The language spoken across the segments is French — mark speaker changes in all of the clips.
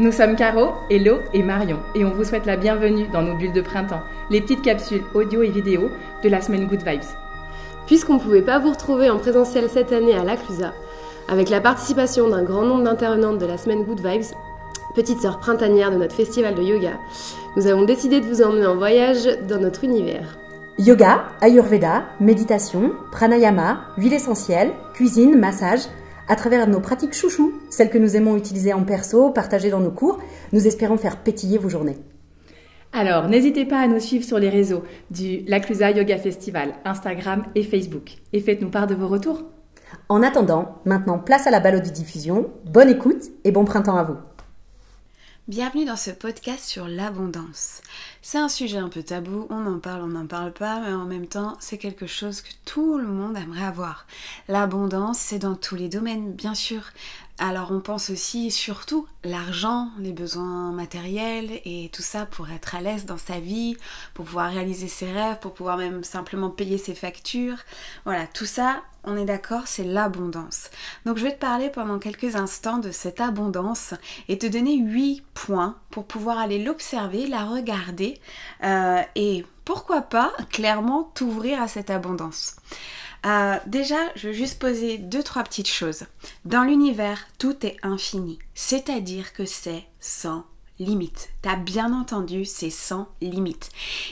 Speaker 1: Nous sommes Caro, Hello et Marion et on vous souhaite la bienvenue dans nos bulles de printemps, les petites capsules audio et vidéo de la semaine Good Vibes.
Speaker 2: Puisqu'on ne pouvait pas vous retrouver en présentiel cette année à l'Aclusa, avec la participation d'un grand nombre d'intervenantes de la semaine Good Vibes, petite sœur printanière de notre festival de yoga, nous avons décidé de vous emmener en voyage dans notre univers.
Speaker 3: Yoga, Ayurveda, méditation, pranayama, huile essentielle, cuisine, massage, à travers nos pratiques chouchou, celles que nous aimons utiliser en perso, partager dans nos cours, nous espérons faire pétiller vos journées.
Speaker 1: Alors, n'hésitez pas à nous suivre sur les réseaux du L'Aclusa Yoga Festival, Instagram et Facebook. Et faites-nous part de vos retours.
Speaker 3: En attendant, maintenant place à la diffusion. Bonne écoute et bon printemps à vous.
Speaker 4: Bienvenue dans ce podcast sur l'abondance. C'est un sujet un peu tabou, on en parle, on n'en parle pas, mais en même temps, c'est quelque chose que tout le monde aimerait avoir. L'abondance, c'est dans tous les domaines, bien sûr. Alors on pense aussi surtout l'argent, les besoins matériels et tout ça pour être à l'aise dans sa vie, pour pouvoir réaliser ses rêves, pour pouvoir même simplement payer ses factures. Voilà, tout ça, on est d'accord, c'est l'abondance. Donc je vais te parler pendant quelques instants de cette abondance et te donner 8 points pour pouvoir aller l'observer, la regarder euh, et pourquoi pas clairement t'ouvrir à cette abondance. Euh, déjà, je veux juste poser deux, trois petites choses. Dans l'univers, tout est infini, c'est-à-dire que c'est sans limite. T'as bien entendu, c'est sans limite.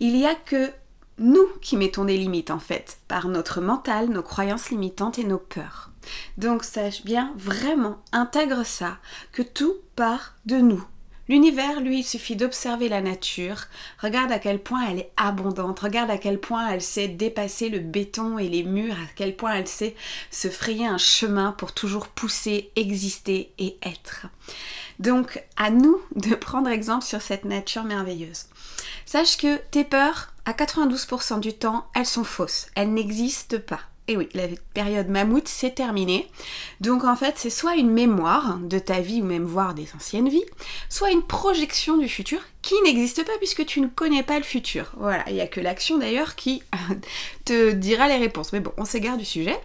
Speaker 4: Il n'y a que nous qui mettons des limites en fait, par notre mental, nos croyances limitantes et nos peurs. Donc sache bien, vraiment, intègre ça, que tout part de nous. L'univers, lui, il suffit d'observer la nature, regarde à quel point elle est abondante, regarde à quel point elle sait dépasser le béton et les murs, à quel point elle sait se frayer un chemin pour toujours pousser, exister et être. Donc, à nous de prendre exemple sur cette nature merveilleuse. Sache que tes peurs, à 92% du temps, elles sont fausses, elles n'existent pas. Et oui, la période mammouth, c'est terminé. Donc en fait, c'est soit une mémoire de ta vie ou même voir des anciennes vies, soit une projection du futur qui n'existe pas puisque tu ne connais pas le futur. Voilà, il n'y a que l'action d'ailleurs qui te dira les réponses. Mais bon, on s'égare du sujet.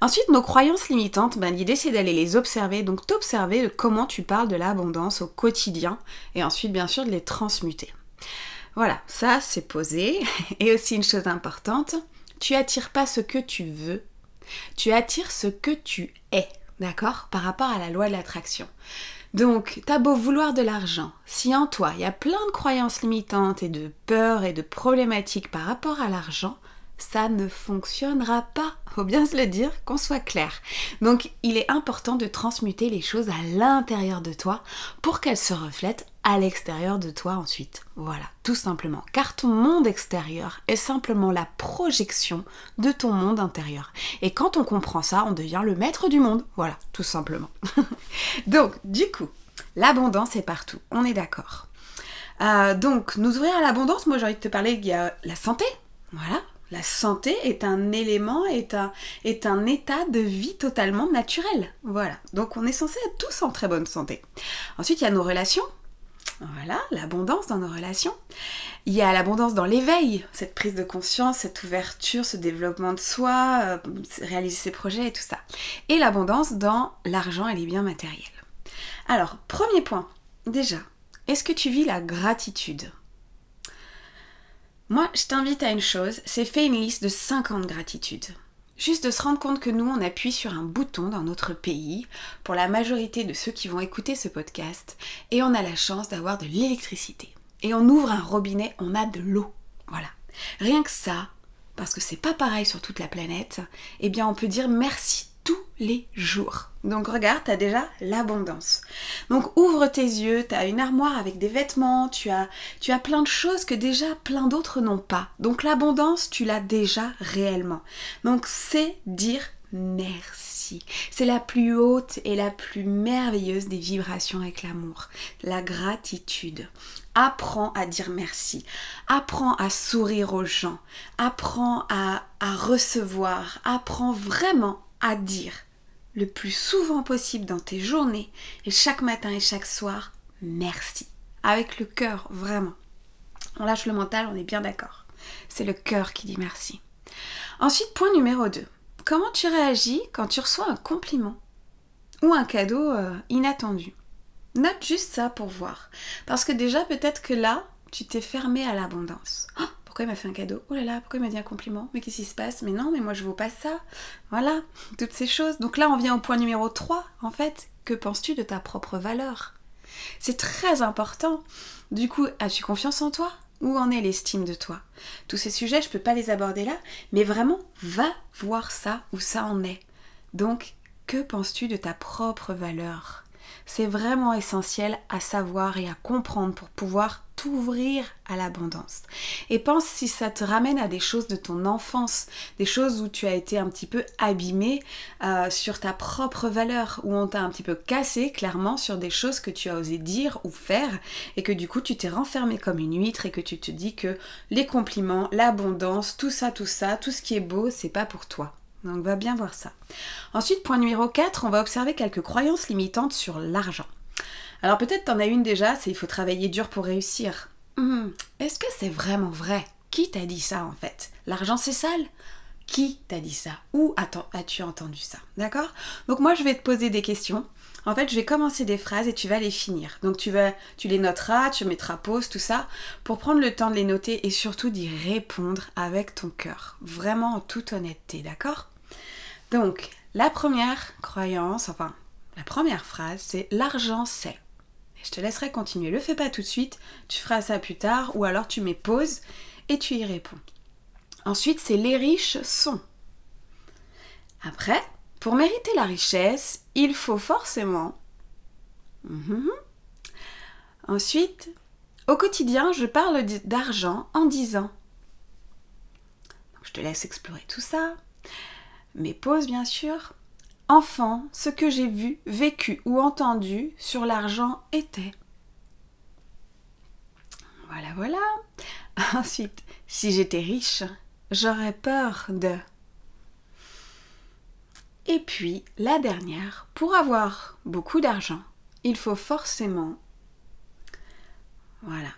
Speaker 4: Ensuite, nos croyances limitantes, ben, l'idée c'est d'aller les observer, donc t'observer de comment tu parles de l'abondance au quotidien et ensuite bien sûr de les transmuter. Voilà, ça c'est posé. Et aussi une chose importante, tu attires pas ce que tu veux, tu attires ce que tu es, d'accord Par rapport à la loi de l'attraction. Donc, t'as beau vouloir de l'argent, si en toi il y a plein de croyances limitantes et de peurs et de problématiques par rapport à l'argent, ça ne fonctionnera pas. Faut bien se le dire, qu'on soit clair. Donc, il est important de transmuter les choses à l'intérieur de toi pour qu'elles se reflètent à l'extérieur de toi ensuite. Voilà, tout simplement. Car ton monde extérieur est simplement la projection de ton monde intérieur. Et quand on comprend ça, on devient le maître du monde. Voilà, tout simplement. donc, du coup, l'abondance est partout. On est d'accord. Euh, donc, nous ouvrir à l'abondance, moi j'ai envie de te parler qu'il y a la santé. Voilà, la santé est un élément, est un, est un état de vie totalement naturel. Voilà. Donc on est censé être tous en très bonne santé. Ensuite, il y a nos relations. Voilà, l'abondance dans nos relations. Il y a l'abondance dans l'éveil, cette prise de conscience, cette ouverture, ce développement de soi, euh, réaliser ses projets et tout ça. Et l'abondance dans l'argent et les biens matériels. Alors, premier point, déjà, est-ce que tu vis la gratitude? Moi, je t'invite à une chose, c'est faire une liste de 50 gratitudes. Juste de se rendre compte que nous, on appuie sur un bouton dans notre pays, pour la majorité de ceux qui vont écouter ce podcast, et on a la chance d'avoir de l'électricité. Et on ouvre un robinet, on a de l'eau. Voilà. Rien que ça, parce que c'est pas pareil sur toute la planète, eh bien on peut dire merci tous les jours. Donc regarde, tu as déjà l'abondance. Donc ouvre tes yeux, tu as une armoire avec des vêtements, tu as, tu as plein de choses que déjà plein d'autres n'ont pas. Donc l'abondance, tu l'as déjà réellement. Donc c'est dire merci. C'est la plus haute et la plus merveilleuse des vibrations avec l'amour, la gratitude. Apprends à dire merci, apprends à sourire aux gens, apprends à, à recevoir, apprends vraiment dire le plus souvent possible dans tes journées et chaque matin et chaque soir merci. Avec le cœur, vraiment. On lâche le mental, on est bien d'accord. C'est le cœur qui dit merci. Ensuite, point numéro 2. Comment tu réagis quand tu reçois un compliment ou un cadeau euh, inattendu? Note juste ça pour voir. Parce que déjà, peut-être que là, tu t'es fermé à l'abondance. Oh, pourquoi il m'a fait un cadeau Oh là là, pourquoi il m'a dit un compliment Mais qu'est-ce qui se passe Mais non, mais moi je vaux pas ça. Voilà, toutes ces choses. Donc là, on vient au point numéro 3, en fait. Que penses-tu de ta propre valeur? C'est très important. Du coup, as-tu confiance en toi? Où en est l'estime de toi? Tous ces sujets, je ne peux pas les aborder là, mais vraiment, va voir ça où ça en est. Donc, que penses-tu de ta propre valeur? C'est vraiment essentiel à savoir et à comprendre pour pouvoir t'ouvrir à l'abondance. Et pense si ça te ramène à des choses de ton enfance, des choses où tu as été un petit peu abîmé euh, sur ta propre valeur, où on t'a un petit peu cassé clairement sur des choses que tu as osé dire ou faire, et que du coup tu t'es renfermé comme une huître et que tu te dis que les compliments, l'abondance, tout ça, tout ça, tout ce qui est beau, c'est pas pour toi. Donc va bien voir ça. Ensuite, point numéro 4, on va observer quelques croyances limitantes sur l'argent. Alors peut-être t'en as une déjà, c'est il faut travailler dur pour réussir. Hmm, est-ce que c'est vraiment vrai? Qui t'a dit ça en fait? L'argent c'est sale? Qui t'a dit ça? Où as-tu entendu ça? D'accord? Donc moi je vais te poser des questions. En fait, je vais commencer des phrases et tu vas les finir. Donc tu vas, tu les noteras, tu mettras pause, tout ça, pour prendre le temps de les noter et surtout d'y répondre avec ton cœur, vraiment en toute honnêteté, d'accord? Donc, la première croyance, enfin, la première phrase, c'est l'argent c'est. Je te laisserai continuer. Le fais pas tout de suite, tu feras ça plus tard, ou alors tu mets pause et tu y réponds. Ensuite, c'est les riches sont. Après, pour mériter la richesse, il faut forcément. Mhm. Ensuite, au quotidien, je parle d'argent en disant. je te laisse explorer tout ça mes pauses bien sûr. Enfant, ce que j'ai vu, vécu ou entendu sur l'argent était. Voilà, voilà. Ensuite, si j'étais riche, j'aurais peur de. Et puis, la dernière, pour avoir beaucoup d'argent, il faut forcément... Voilà.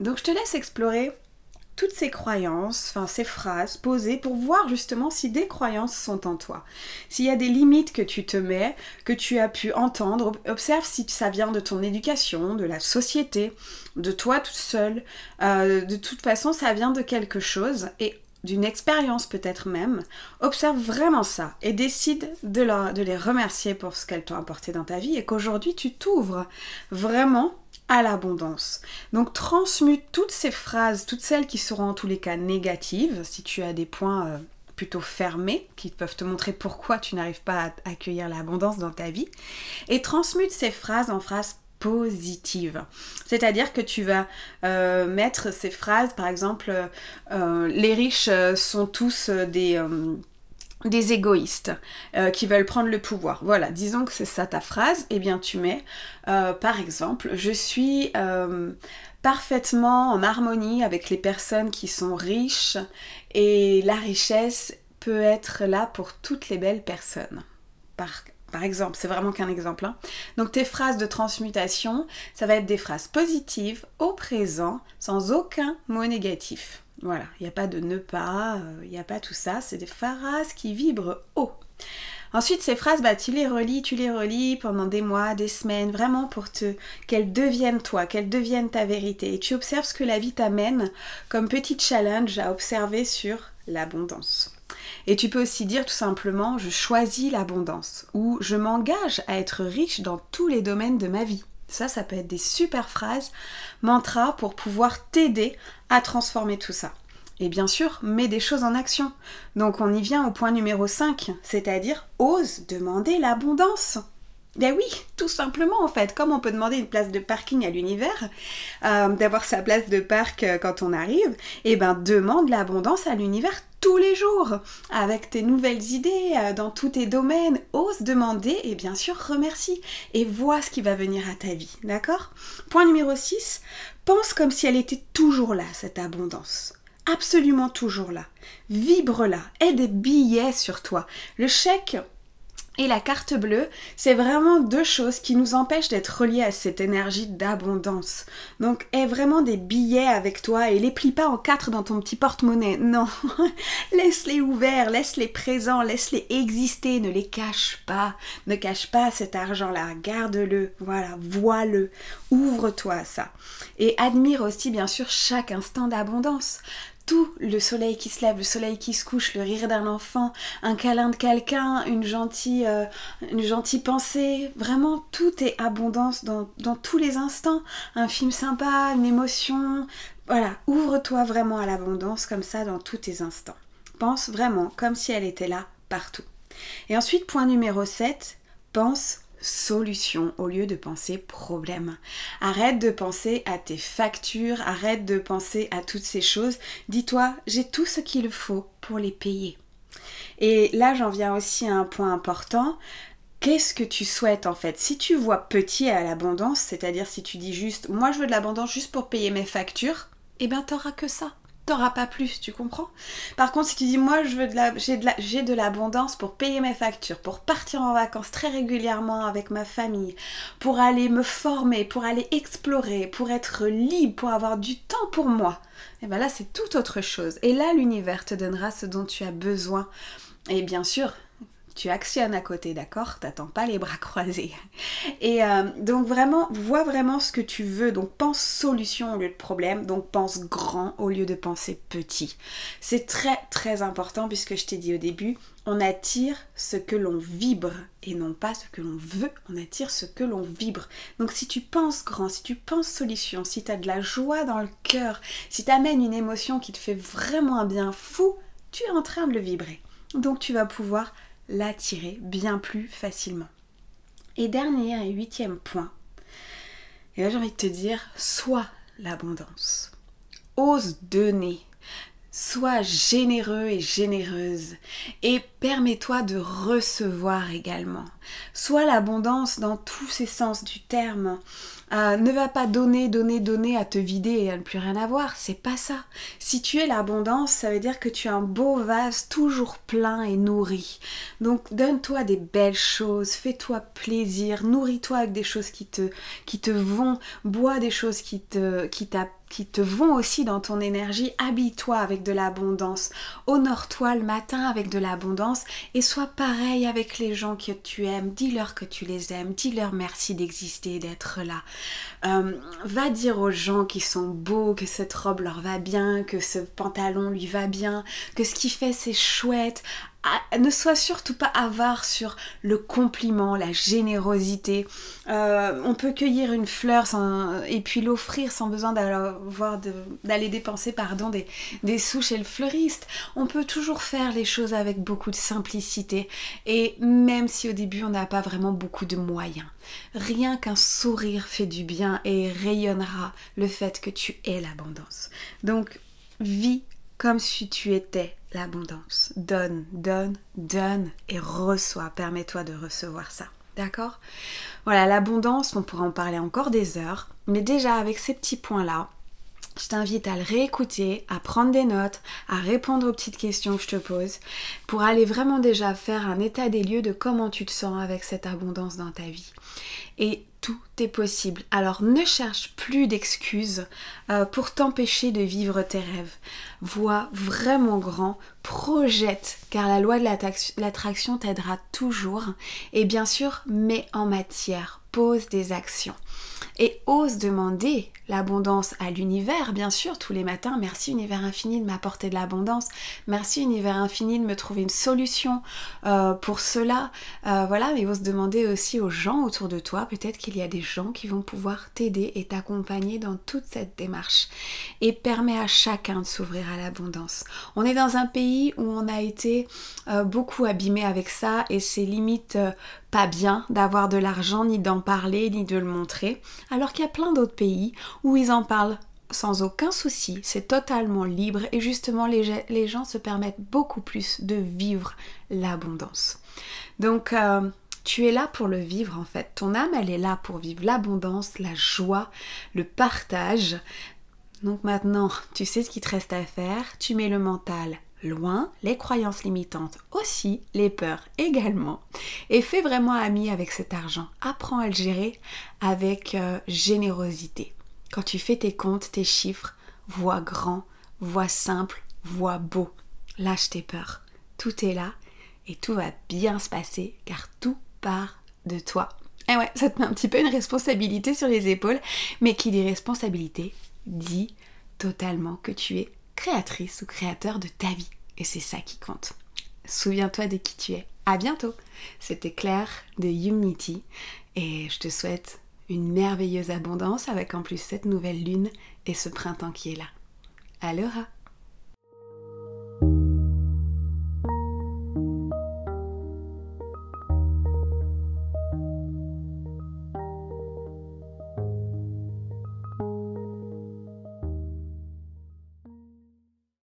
Speaker 4: Donc je te laisse explorer toutes ces croyances, enfin ces phrases posées pour voir justement si des croyances sont en toi. S'il y a des limites que tu te mets, que tu as pu entendre, observe si ça vient de ton éducation, de la société, de toi toute seule. Euh, de toute façon, ça vient de quelque chose et d'une expérience peut-être même, observe vraiment ça et décide de, les remercier pour ce qu'elles t'ont apporté dans ta vie et qu'aujourd'hui tu t'ouvres vraiment à l'abondance. Donc transmute toutes ces phrases, toutes celles qui seront en tous les cas négatives, si tu as des points euh, plutôt fermés qui peuvent te montrer pourquoi tu n'arrives pas à accueillir l'abondance dans ta vie, et transmute ces phrases en phrases positives. C'est-à-dire que tu vas euh, mettre ces phrases, par exemple, euh, les riches sont tous des des égoïstes euh, qui veulent prendre le pouvoir. Voilà, disons que c'est ça ta phrase, et eh bien tu mets euh, par exemple, je suis euh, parfaitement en harmonie avec les personnes qui sont riches et la richesse peut être là pour toutes les belles personnes. Par exemple, c'est vraiment qu'un exemple. Hein. Donc tes phrases de transmutation, ça va être des phrases positives au présent sans aucun mot négatif. Voilà, il n'y a pas de ne pas, euh, il n'y a pas tout ça, c'est des phrases qui vibrent haut. Ensuite, ces phrases, bah, tu les relis, tu les relis pendant des mois, des semaines, vraiment pour te qu'elles deviennent toi, qu'elles deviennent ta vérité. Et tu observes ce que la vie t'amène comme petit challenge à observer sur l'abondance. Et tu peux aussi dire tout simplement je choisis l'abondance ou je m'engage à être riche dans tous les domaines de ma vie. Ça, ça peut être des super phrases, mantras pour pouvoir t'aider à transformer tout ça. Et bien sûr, mets des choses en action. Donc on y vient au point numéro 5, c'est-à-dire ose demander l'abondance. Ben oui, tout simplement en fait, comme on peut demander une place de parking à l'univers, euh, d'avoir sa place de parc euh, quand on arrive, et eh ben demande l'abondance à l'univers tous les jours, avec tes nouvelles idées euh, dans tous tes domaines, ose demander et bien sûr remercie et vois ce qui va venir à ta vie, d'accord? Point numéro 6, pense comme si elle était toujours là, cette abondance absolument toujours là. Vibre là. Aie des billets sur toi. Le chèque Et la carte bleue, c'est vraiment deux choses qui nous empêchent d'être reliés à cette énergie d'abondance. Donc, aie vraiment des billets avec toi et les plie pas en quatre dans ton petit porte-monnaie. Non, laisse-les ouverts, laisse-les présents, laisse-les exister, ne les cache pas. Ne cache pas cet argent-là, garde-le, voilà, vois-le, ouvre-toi à ça. Et admire aussi, bien sûr, chaque instant d'abondance tout, le soleil qui se lève, le soleil qui se couche, le rire d'un enfant, un câlin de quelqu'un, une gentille, euh, une gentille pensée, vraiment tout est abondance dans, dans tous les instants. Un film sympa, une émotion, voilà, ouvre-toi vraiment à l'abondance comme ça dans tous tes instants. Pense vraiment comme si elle était là partout. Et ensuite, point numéro 7, pense solution au lieu de penser problème. Arrête de penser à tes factures, arrête de penser à toutes ces choses. Dis-toi, j'ai tout ce qu'il faut pour les payer. Et là, j'en viens aussi à un point important. Qu'est-ce que tu souhaites en fait? Si tu vois petit à l'abondance, c'est-à-dire si tu dis juste moi je veux de l'abondance juste pour payer mes factures, eh bien t'auras que ça t'auras pas plus, tu comprends? Par contre, si tu dis moi je veux de la, j'ai de la, j'ai de l'abondance pour payer mes factures, pour partir en vacances très régulièrement avec ma famille, pour aller me former, pour aller explorer, pour être libre, pour avoir du temps pour moi, et eh bien là c'est tout autre chose. Et là l'univers te donnera ce dont tu as besoin. Et bien sûr, tu actionnes à côté, d'accord? T'attends pas les bras croisés. Et euh, donc vraiment, vois vraiment ce que tu veux. Donc pense solution au lieu de problème. Donc pense grand au lieu de penser petit. C'est très très important puisque je t'ai dit au début, on attire ce que l'on vibre et non pas ce que l'on veut. On attire ce que l'on vibre. Donc si tu penses grand, si tu penses solution, si tu as de la joie dans le cœur, si tu amènes une émotion qui te fait vraiment un bien fou, tu es en train de le vibrer. Donc tu vas pouvoir l'attirer bien plus facilement. Et dernier et huitième point, et là j'ai envie de te dire, sois l'abondance. Ose donner. Sois généreux et généreuse et permets-toi de recevoir également. Sois l'abondance dans tous ses sens du terme. Euh, ne va pas donner, donner, donner à te vider et à ne plus rien avoir. C'est pas ça. Si tu es l'abondance, ça veut dire que tu as un beau vase toujours plein et nourri. Donc donne-toi des belles choses, fais-toi plaisir, nourris-toi avec des choses qui te, qui te vont, bois des choses qui te, qui qui te vont aussi dans ton énergie, habille-toi avec de l'abondance, honore-toi le matin avec de l'abondance et sois pareil avec les gens que tu aimes, dis-leur que tu les aimes, dis-leur merci d'exister, d'être là. Euh, va dire aux gens qui sont beaux que cette robe leur va bien, que ce pantalon lui va bien, que ce qu'il fait c'est chouette ne sois surtout pas avare sur le compliment, la générosité. Euh, on peut cueillir une fleur et puis l'offrir sans besoin d'aller dépenser des, des sous chez le fleuriste. On peut toujours faire les choses avec beaucoup de simplicité et même si au début on n'a pas vraiment beaucoup de moyens. Rien qu'un sourire fait du bien et rayonnera le fait que tu es l'abondance. Donc, vis comme si tu étais l'abondance. Donne, donne, donne et reçois. Permets-toi de recevoir ça. D'accord? Voilà, l'abondance, on pourrait en parler encore des heures, mais déjà avec ces petits points-là, je t'invite à le réécouter, à prendre des notes, à répondre aux petites questions que je te pose, pour aller vraiment déjà faire un état des lieux de comment tu te sens avec cette abondance dans ta vie. Et tout est possible. Alors ne cherche plus d'excuses euh, pour t'empêcher de vivre tes rêves. Vois vraiment grand, projette, car la loi de l'attraction t'aidera toujours. Et bien sûr, mets en matière, pose des actions et ose demander l'abondance à l'univers, bien sûr, tous les matins. Merci univers infini de m'apporter de l'abondance. Merci univers infini de me trouver une solution euh, pour cela. Euh, voilà, mais ose demander aussi aux gens autour de toi. Peut-être qu'il y a des gens qui vont pouvoir t'aider et t'accompagner dans toute cette démarche. Et permet à chacun de s'ouvrir à l'abondance. On est dans un pays où on a été euh, beaucoup abîmé avec ça et c'est limite bien d'avoir de l'argent, ni d'en parler, ni de le montrer, alors qu'il y a plein d'autres pays où ils en parlent sans aucun souci, c'est totalement libre et justement les, les, gens se permettent beaucoup plus de vivre l'abondance. Donc euh, tu es là pour le vivre en fait, ton âme elle est là pour vivre l'abondance, la joie, le partage. Donc maintenant tu sais ce qu'il te reste à faire, tu mets le mental loin, les croyances limitantes aussi, les peurs également, et fais vraiment ami avec cet argent. Apprends à le gérer avec euh, générosité. Quand tu fais tes comptes, tes chiffres, vois grand, vois simple, vois beau. Lâche tes peurs. Tout est là et tout va bien se passer car tout part de toi. Et ouais, ça te met un petit peu une responsabilité sur les épaules, mais qui dit responsabilité dit totalement que tu es créatrice ou créateur de ta vie. Et c'est ça qui compte. Souviens-toi de qui tu es. À bientôt. C'était Claire de Unity et je te souhaite une merveilleuse abondance avec en plus cette nouvelle lune et ce printemps qui est là. Aloha